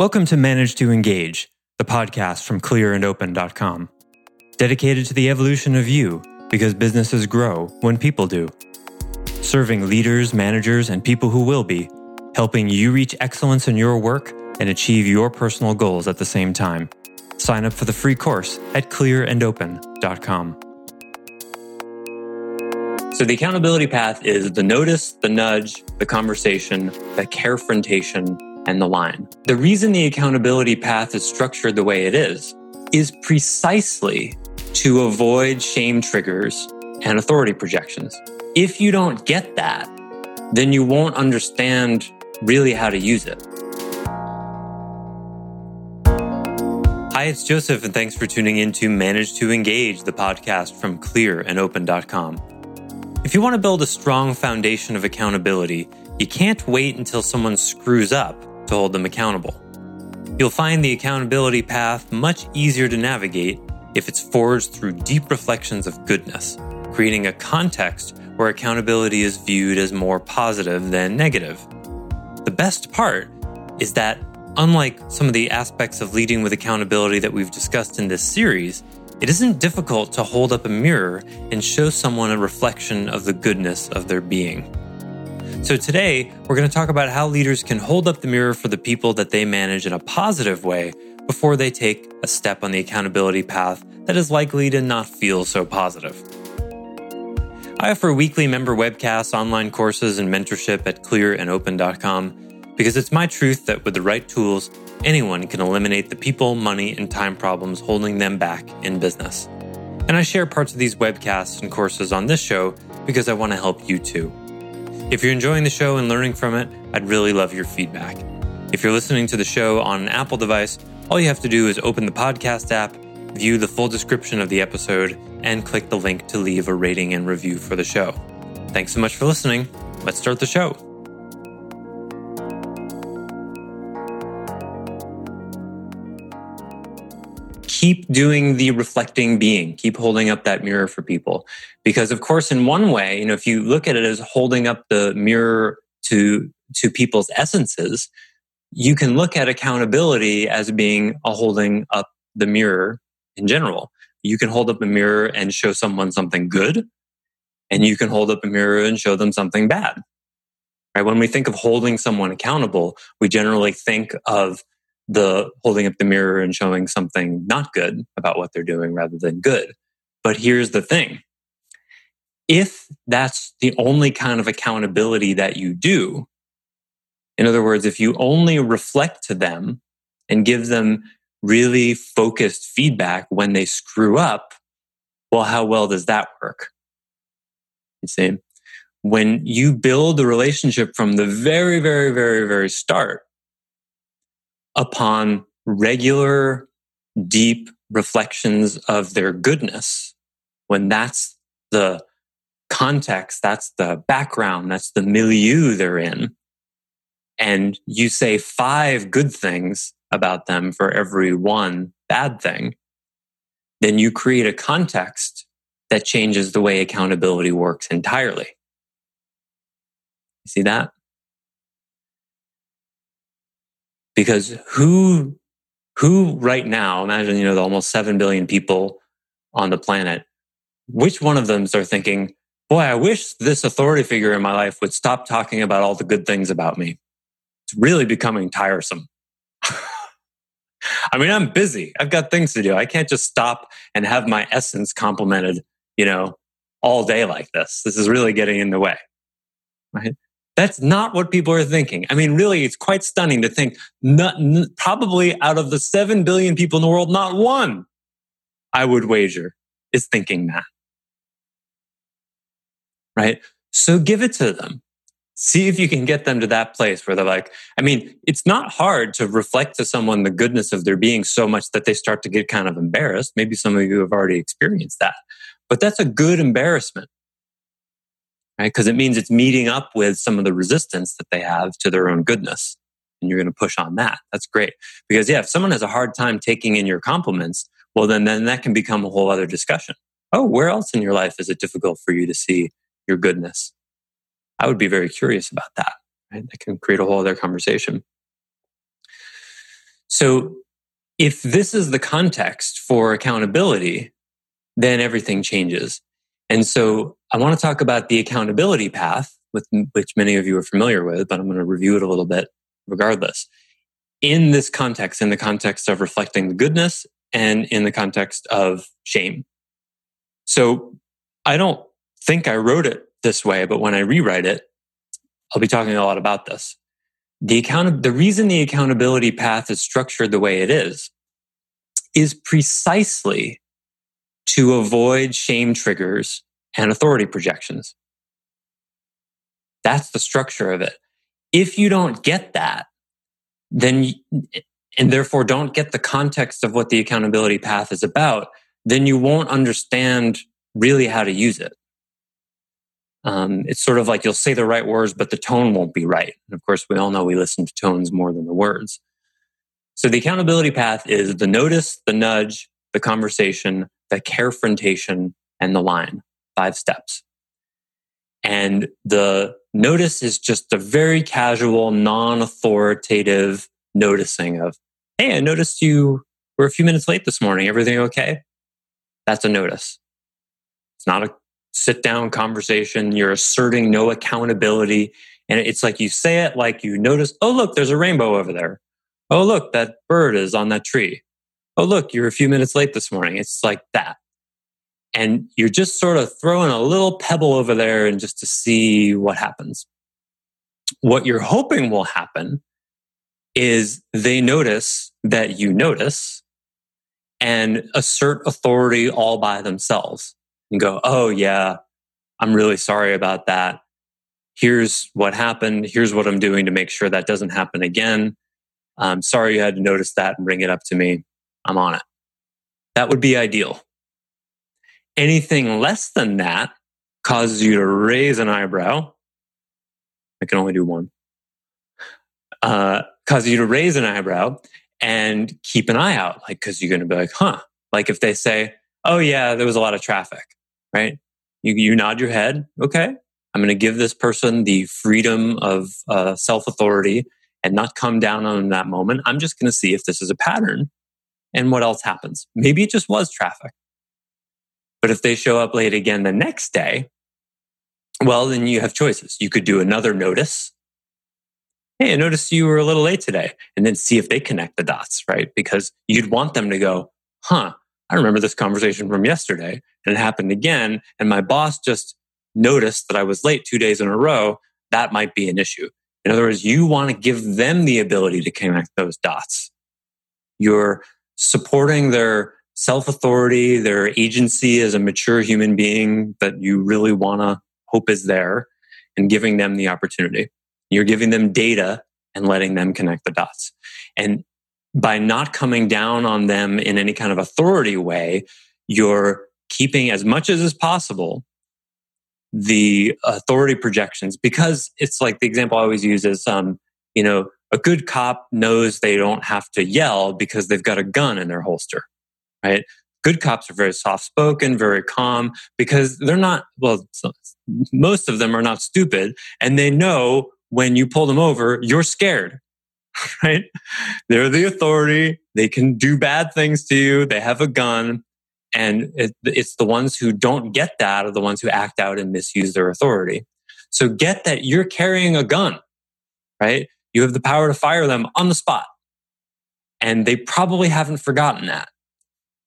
Welcome to Manage to Engage, the podcast from clearandopen.com. Dedicated to the evolution of you because businesses grow when people do. Serving leaders, managers, and people who will be, helping you reach excellence in your work and achieve your personal goals at the same time. Sign up for the free course at clearandopen.com. So, the accountability path is the notice, the nudge, the conversation, the carefrontation, and the line. The reason the accountability path is structured the way it is is precisely to avoid shame triggers and authority projections. If you don't get that, then you won't understand really how to use it. Hi, it's Joseph, and thanks for tuning in to Manage to Engage, the podcast from clear and clearandopen.com. If you want to build a strong foundation of accountability, you can't wait until someone screws up to hold them accountable. You'll find the accountability path much easier to navigate if it's forged through deep reflections of goodness, creating a context where accountability is viewed as more positive than negative. The best part is that, unlike some of the aspects of leading with accountability that we've discussed in this series, it isn't difficult to hold up a mirror and show someone a reflection of the goodness of their being. So, today, we're going to talk about how leaders can hold up the mirror for the people that they manage in a positive way before they take a step on the accountability path that is likely to not feel so positive. I offer weekly member webcasts, online courses, and mentorship at clearandopen.com because it's my truth that with the right tools, anyone can eliminate the people, money, and time problems holding them back in business. And I share parts of these webcasts and courses on this show because I want to help you too. If you're enjoying the show and learning from it, I'd really love your feedback. If you're listening to the show on an Apple device, all you have to do is open the podcast app, view the full description of the episode, and click the link to leave a rating and review for the show. Thanks so much for listening. Let's start the show. Keep doing the reflecting being, keep holding up that mirror for people. Because of course, in one way, you know, if you look at it as holding up the mirror to, to people's essences, you can look at accountability as being a holding up the mirror in general. You can hold up a mirror and show someone something good, and you can hold up a mirror and show them something bad. Right? When we think of holding someone accountable, we generally think of the holding up the mirror and showing something not good about what they're doing rather than good. But here's the thing. If that's the only kind of accountability that you do, in other words, if you only reflect to them and give them really focused feedback when they screw up, well, how well does that work? You see, when you build a relationship from the very, very, very, very start upon regular, deep reflections of their goodness, when that's the context, that's the background, that's the milieu they're in, and you say five good things about them for every one bad thing, then you create a context that changes the way accountability works entirely. See that? Because who who right now imagine you know the almost 7 billion people on the planet which one of them are thinking boy i wish this authority figure in my life would stop talking about all the good things about me. It's really becoming tiresome. I mean i'm busy. I've got things to do. I can't just stop and have my essence complimented you know all day like this. This is really getting in the way right that's not what people are thinking. I mean, really, it's quite stunning to think not, probably out of the 7 billion people in the world, not one, I would wager, is thinking that. Right? So give it to them. See if you can get them to that place where they're like, I mean, it's not hard to reflect to someone the goodness of their being so much that they start to get kind of embarrassed. Maybe some of you have already experienced that, but that's a good embarrassment right? Because it means it's meeting up with some of the resistance that they have to their own goodness. And you're going to push on that. That's great. Because yeah, if someone has a hard time taking in your compliments, well, then, then that can become a whole other discussion. Oh, where else in your life is it difficult for you to see your goodness? I would be very curious about that. Right? That can create a whole other conversation. So if this is the context for accountability, then everything changes. And so I want to talk about the accountability path, with, which many of you are familiar with, but I'm going to review it a little bit regardless. In this context, in the context of reflecting the goodness and in the context of shame. So I don't think I wrote it this way, but when I rewrite it, I'll be talking a lot about this. The account, the reason the accountability path is structured the way it is, is precisely to avoid shame triggers and authority projections. That's the structure of it. If you don't get that, then, and therefore don't get the context of what the accountability path is about, then you won't understand really how to use it. Um, it's sort of like you'll say the right words, but the tone won't be right. And of course, we all know we listen to tones more than the words. So the accountability path is the notice, the nudge, the conversation, the carefrontation, and the line. Five steps. And the notice is just a very casual, non-authoritative noticing of, Hey, I noticed you were a few minutes late this morning. Everything okay? That's a notice. It's not a sit down conversation. You're asserting no accountability. And it's like you say it like you notice, oh, look, there's a rainbow over there. Oh, look, that bird is on that tree. Oh, look, you're a few minutes late this morning. It's like that. And you're just sort of throwing a little pebble over there and just to see what happens. What you're hoping will happen is they notice that you notice and assert authority all by themselves and go, Oh, yeah, I'm really sorry about that. Here's what happened. Here's what I'm doing to make sure that doesn't happen again. I'm sorry you had to notice that and bring it up to me. I'm on it. That would be ideal. Anything less than that causes you to raise an eyebrow. I can only do one. Uh, causes you to raise an eyebrow and keep an eye out, like, cause you're going to be like, huh. Like if they say, oh yeah, there was a lot of traffic right? You, you nod your head. Okay. I'm going to give this person the freedom of uh, self authority and not come down on them that moment. I'm just going to see if this is a pattern and what else happens. Maybe it just was traffic. But if they show up late again the next day, well, then you have choices. You could do another notice. Hey, I noticed you were a little late today. And then see if they connect the dots, right? Because you'd want them to go, huh, I remember this conversation from yesterday and it happened again. And my boss just noticed that I was late two days in a row. That might be an issue. In other words, you want to give them the ability to connect those dots. You're supporting their self authority, their agency as a mature human being that you really want to hope is there and giving them the opportunity. You're giving them data and letting them connect the dots. And by not coming down on them in any kind of authority way, you're keeping as much as is possible the authority projections because it's like the example I always use is, um, you know, a good cop knows they don't have to yell because they've got a gun in their holster, right? Good cops are very soft spoken, very calm because they're not, well, most of them are not stupid and they know when you pull them over, you're scared right? They're the authority. They can do bad things to you. They have a gun. And it, it's the ones who don't get that are the ones who act out and misuse their authority. So get that you're carrying a gun, right? You have the power to fire them on the spot. And they probably haven't forgotten that.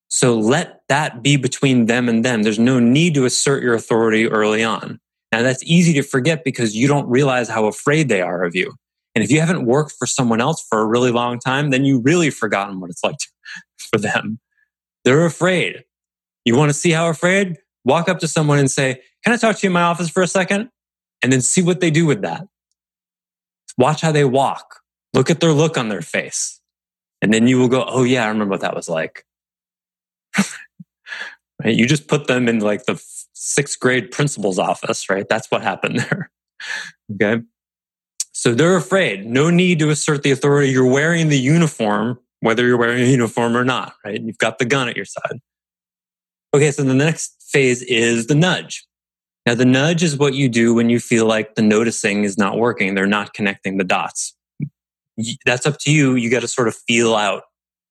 So let that be between them and them. There's no need to assert your authority early on. Now that's easy to forget because you don't realize how afraid they are of you. And if you haven't worked for someone else for a really long time, then you really forgotten what it's like to, for them. They're afraid. You want to see how afraid? Walk up to someone and say, Can I talk to you in my office for a second? And then see what they do with that. Watch how they walk. Look at their look on their face. And then you will go, Oh, yeah, I remember what that was like. right? You just put them in like the sixth grade principal's office, right? That's what happened there. okay. So they're afraid. No need to assert the authority. You're wearing the uniform, whether you're wearing a uniform or not, right? You've got the gun at your side. Okay, so the next phase is the nudge. Now, the nudge is what you do when you feel like the noticing is not working. They're not connecting the dots. that's up to you. You got to sort of feel out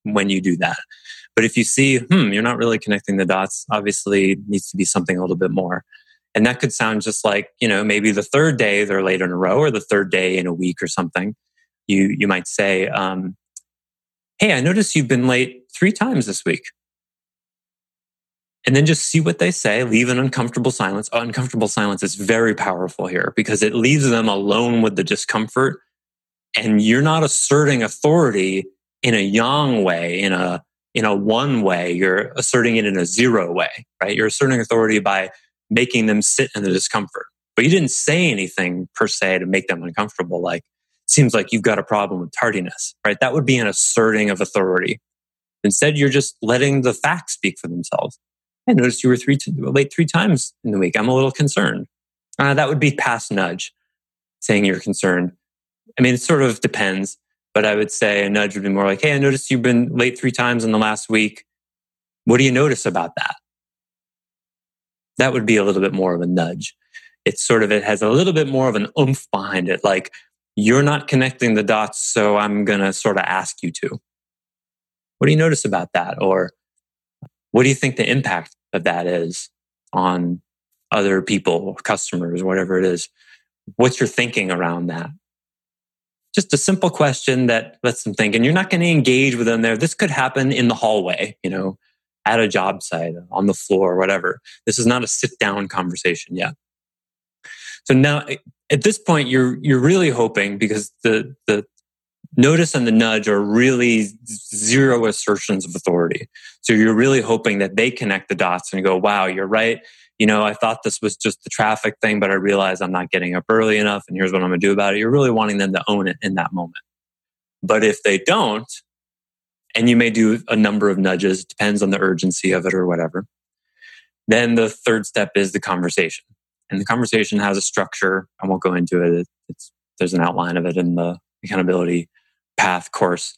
when you do that. But if you see, hmm, you're not really connecting the dots, obviously needs to be something a little bit more. And that could sound just like, you know, maybe the third day they're late in a row or the third day in a week or something. You, you might say, um, Hey, I noticed you've been late three times this week. And then just see what they say, leave an uncomfortable silence. Uncomfortable silence is very powerful here because it leaves them alone with the discomfort. And you're not asserting authority in a yang way, in a, in a one way. You're asserting it in a zero way, right? You're asserting authority by making them sit in the discomfort. But you didn't say anything per se to make them uncomfortable. Like, seems like you've got a problem with tardiness, right? That would be an asserting of authority. Instead, you're just letting the facts speak for themselves. I noticed you were three t- late three times in the week. I'm a little concerned. Uh, that would be past nudge, saying you're concerned. I mean, it sort of depends, but I would say a nudge would be more like, Hey, I noticed you've been late three times in the last week. What do you notice about that? That would be a little bit more of a nudge. It's sort of, it has a little bit more of an oomph behind it. Like, you're not connecting the dots, so I'm going to sort of ask you to. What do you notice about that? Or what do you think the impact of that is on other people, customers, whatever it is? What's your thinking around that? Just a simple question that lets them think. And you're not going to engage with them there. This could happen in the hallway, you know, at a job site, on the floor, whatever. This is not a sit down conversation yet. So now at this point, you're, you're really hoping because the, the notice and the nudge are really zero assertions of authority. So you're really hoping that they connect the dots and go, wow, you're right. You know, I thought this was just the traffic thing, but I realized I'm not getting up early enough and here's what I'm going to do about it. You're really wanting them to own it in that moment. But if they don't, and you may do a number of nudges, it depends on the urgency of it or whatever. Then the third step is the conversation. And the conversation has a structure. I won't go into it. It's, there's an outline of it in the accountability path course.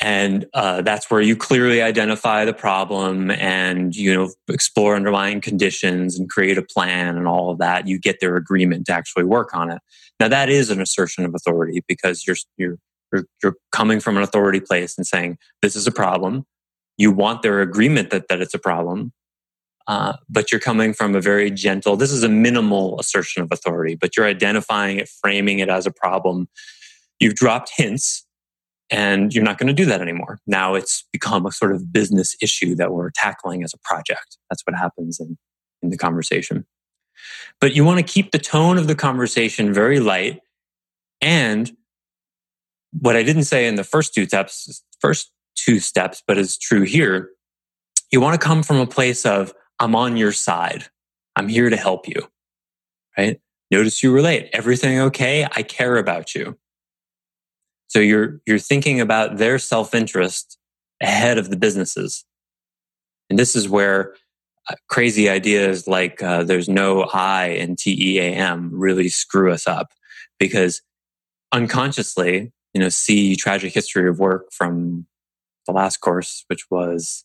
And uh, that's where you clearly identify the problem and you know explore underlying conditions and create a plan and all of that. You get their agreement to actually work on it. Now that is an assertion of authority because you're you're you're, coming from an authority place and saying this is a problem. You want their agreement that, that it's a problem uh, but you're coming from a very gentle this is a minimal assertion of authority but you're identifying it framing it as a problem. You've dropped hints and you're not going to do that anymore. Now it's become a sort of business issue that we're tackling as a project. That's what happens in, in the conversation. But you want to keep the tone of the conversation very light. And what I didn't say in the first two steps, first two steps, but is true here, you want to come from a place of, I'm on your side. I'm here to help you. Right? Notice you relate. Everything okay? I care about you. So you're, you're thinking about their self-interest ahead of the businesses. And this is where uh, crazy ideas like uh, there's no I in TEAM really screw us up because unconsciously, you know, see tragic history of work from the last course, which was,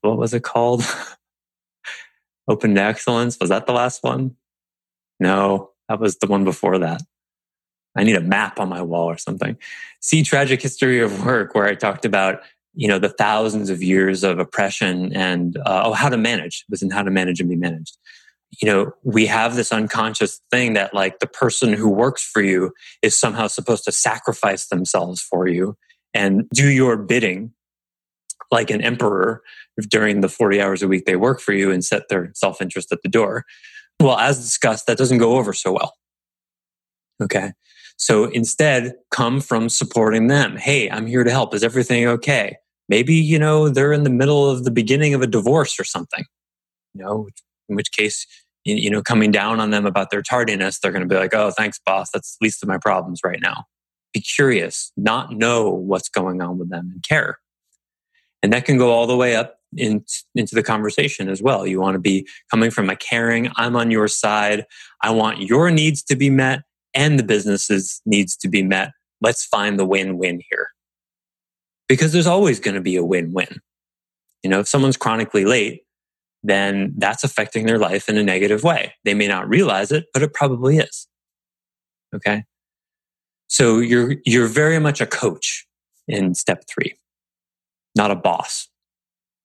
what was it called? Open to Excellence. Was that the last one? No, that was the one before that. I need a map on my wall or something. See tragic history of work where I talked about, you know, the thousands of years of oppression and, uh, oh, how to manage. It was in how to manage and be managed. You know, we have this unconscious thing that like the person who works for you is somehow supposed to sacrifice themselves for you and do your bidding like an emperor during the 40 hours a week they work for you and set their self interest at the door. Well, as discussed, that doesn't go over so well. Okay. So instead, come from supporting them. Hey, I'm here to help. Is everything okay? Maybe, you know, they're in the middle of the beginning of a divorce or something, you know, in which case, you know, coming down on them about their tardiness, they're going to be like, oh, thanks, boss. That's least of my problems right now. Be curious, not know what's going on with them and care. And that can go all the way up in, into the conversation as well. You want to be coming from a caring, I'm on your side. I want your needs to be met and the business's needs to be met. Let's find the win-win here. Because there's always going to be a win-win. You know, if someone's chronically late, then that's affecting their life in a negative way. They may not realize it, but it probably is. Okay. So you're, you're very much a coach in step three, not a boss.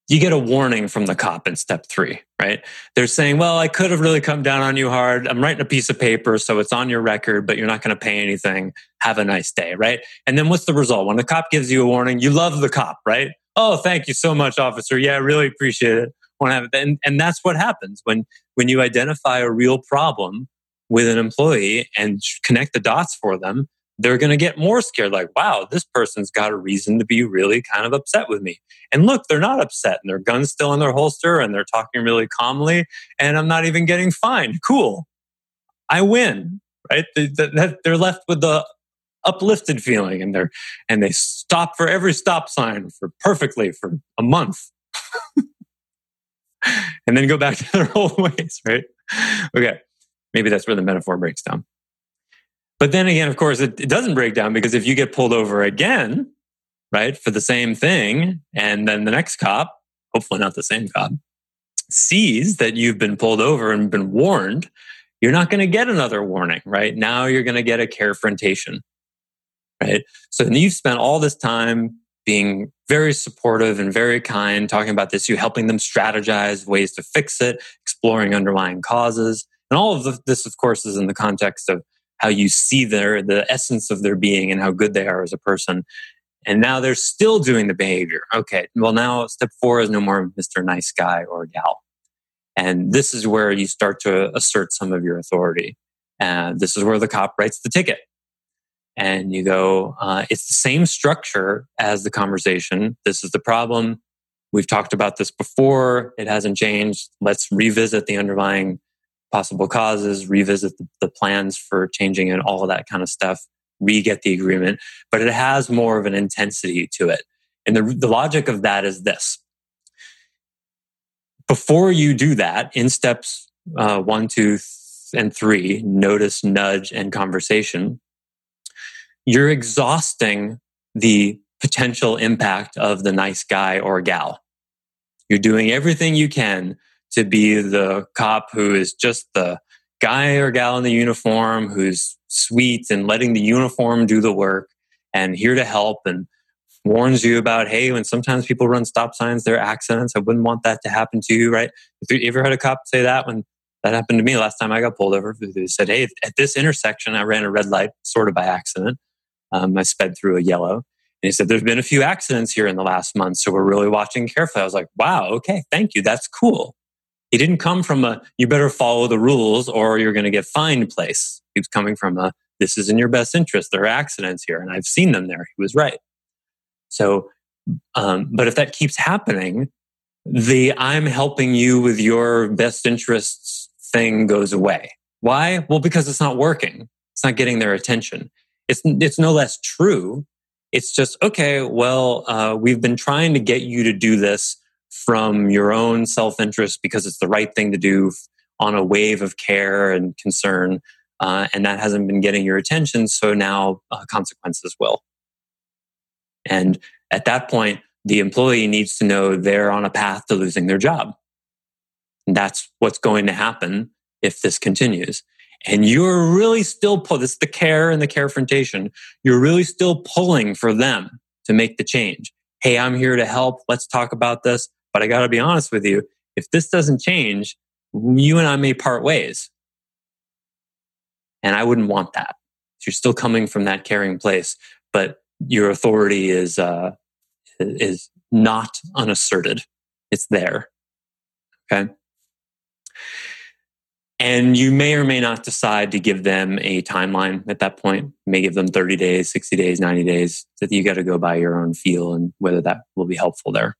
You get a warning from the cop in step three, right? They're saying, well, I could have really come down on you hard. I'm writing a piece of paper, so it's on your record, but you're not going to pay anything. Have a nice day, right? And then what's the result? When the cop gives you a warning, you love the cop, right? Oh, thank you so much, officer. Yeah, I really appreciate it. And, and that's what happens when, when you identify a real problem with an employee and connect the dots for them, they're going to get more scared like, wow, this person's got a reason to be really kind of upset with me. And look, they're not upset and their gun's still in their holster and they're talking really calmly and I'm not even getting fined. Cool. I win, right? They're left with the uplifted feeling and they're, and they stop for every stop sign for perfectly for a month. and then go back to their old ways, right? Okay. Maybe that's where the metaphor breaks down. But then again, of course, it, it doesn't break down because if you get pulled over again, right, for the same thing, and then the next cop, hopefully not the same cop, sees that you've been pulled over and been warned, you're not going to get another warning, right? Now you're going to get a carefrontation, right? So you've spent all this time being very supportive and very kind, talking about this, you helping them strategize ways to fix it, exploring underlying causes. And all of this, of course, is in the context of how you see their the essence of their being and how good they are as a person. And now they're still doing the behavior. Okay, well now step four is no more Mr. Nice Guy or gal. And this is where you start to assert some of your authority. And this is where the cop writes the ticket. And you go, uh, it's the same structure as the conversation. This is the problem. We've talked about this before. It hasn't changed. Let's revisit the underlying possible causes, revisit the, plans for changing and all of that kind of stuff, re get the agreement. But it has more of an intensity to it. And the, the logic of that is this. Before you do that, in steps uh, one, two, and three, notice, nudge, and conversation, you're exhausting the potential impact of the nice guy or gal. You're doing everything you can to be the cop who is just the guy or gal in the uniform who's sweet and letting the uniform do the work and here to help and warns you about hey when sometimes people run stop signs they're accidents i wouldn't want that to happen to you right? If you ever heard a cop say that when that happened to me last time i got pulled over they said hey at this intersection i ran a red light sort of by accident. Um, i sped through a yellow. And he said there's been a few accidents here in the last month so we're really watching carefully. I was like wow okay thank you. That's cool he didn't come from a, you better follow the rules or you're going to get fined place. He was coming from a, this is in your best interest. There are accidents here and I've seen them there. He was right. So, um, but if that keeps happening, the I'm helping you with your best interests thing goes away. Why? Well, because it's not working. It's not getting their attention. It's, it's no less true. It's just, okay, well, uh, we've been trying to get you to do this from your own self interest because it's the right thing to do on a wave of care and concern. Uh, and that hasn't been getting your attention. So now uh, consequences will. And at that point, the employee needs to know they're on a path to losing their job. And that's what's going to happen if this continues. And you're really still pull this is the care and the carefrontation. You're really still pulling for them to make the change. Hey, I'm here to help. Let's talk about this. But I got to be honest with you, if this doesn't change, you and I may part ways. And I wouldn't want that. You're still coming from that caring place, but your authority is uh, is not unasserted. It's there. Okay. And you may or may not decide to give them a timeline at that point. You may give them 30 days, 60 days, 90 days that you got to go by your own feel and whether that will be helpful there.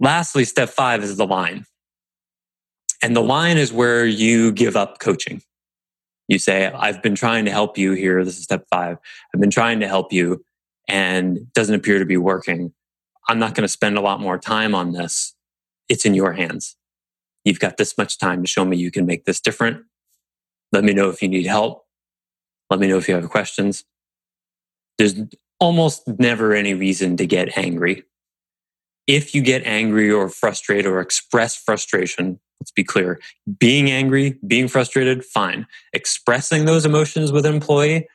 Lastly, step five is the line. And the line is where you give up coaching. You say, I've been trying to help you here. This is step five. I've been trying to help you and it doesn't appear to be working. I'm not going to spend a lot more time on this. It's in your hands. You've got this much time to show me you can make this different. Let me know if you need help. Let me know if you have questions. There's almost never any reason to get angry if you get angry or frustrated or express frustration, let's be clear, being angry, being frustrated, fine. Expressing those emotions with an employee,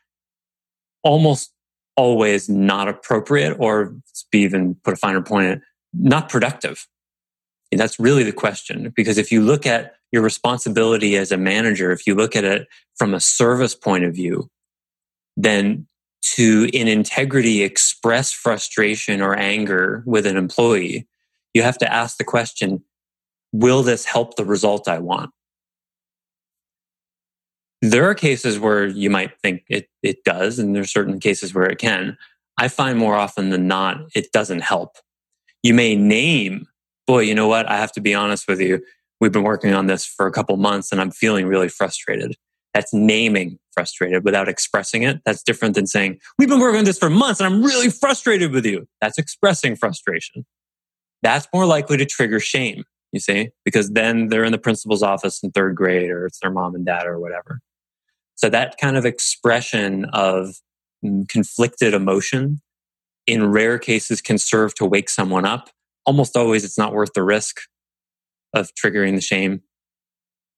almost always not appropriate or to even put a finer point not productive. And that's really the question. Because if you look at your responsibility as a manager, if you look at it from a service point of view, then to in integrity express frustration or anger with an employee, you have to ask the question, will this help the result I want? There are cases where you might think it, it does, and there's certain cases where it can. I find more often than not, it doesn't help. You may name, boy, you know what? I have to be honest with you. We've been working on this for a couple months and I'm feeling really frustrated. That's naming frustrated without expressing it. That's different than saying, we've been working on this for months and I'm really frustrated with you. That's expressing frustration. That's more likely to trigger shame, you see, because then they're in the principal's office in third grade or it's their mom and dad or whatever. So that kind of expression of mm, conflicted emotion in rare cases can serve to wake someone up. Almost always it's not worth the risk of triggering the shame.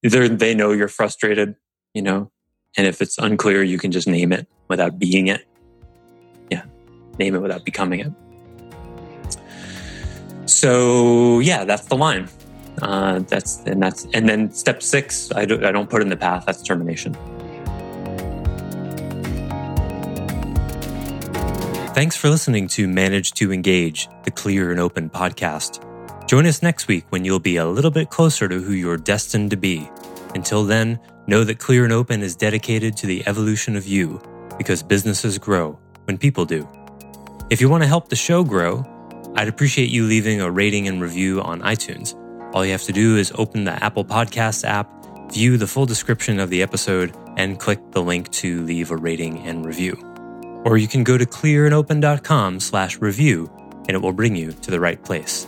Either they know you're frustrated, you know, and if it's unclear, you can just name it without being it. Yeah, name it without becoming it. So yeah, that's the line. Uh, that's and that's and then step six. I don't I don't put in the path. That's termination. Thanks for listening to Manage to Engage, the Clear and Open podcast. Join us next week when you'll be a little bit closer to who you're destined to be. Until then, know that Clear and Open is dedicated to the evolution of you because businesses grow when people do. If you want to help the show grow, I'd appreciate you leaving a rating and review on iTunes. All you have to do is open the Apple Podcasts app, view the full description of the episode, and click the link to leave a rating and review or you can go to clearandopen.com slash review and it will bring you to the right place.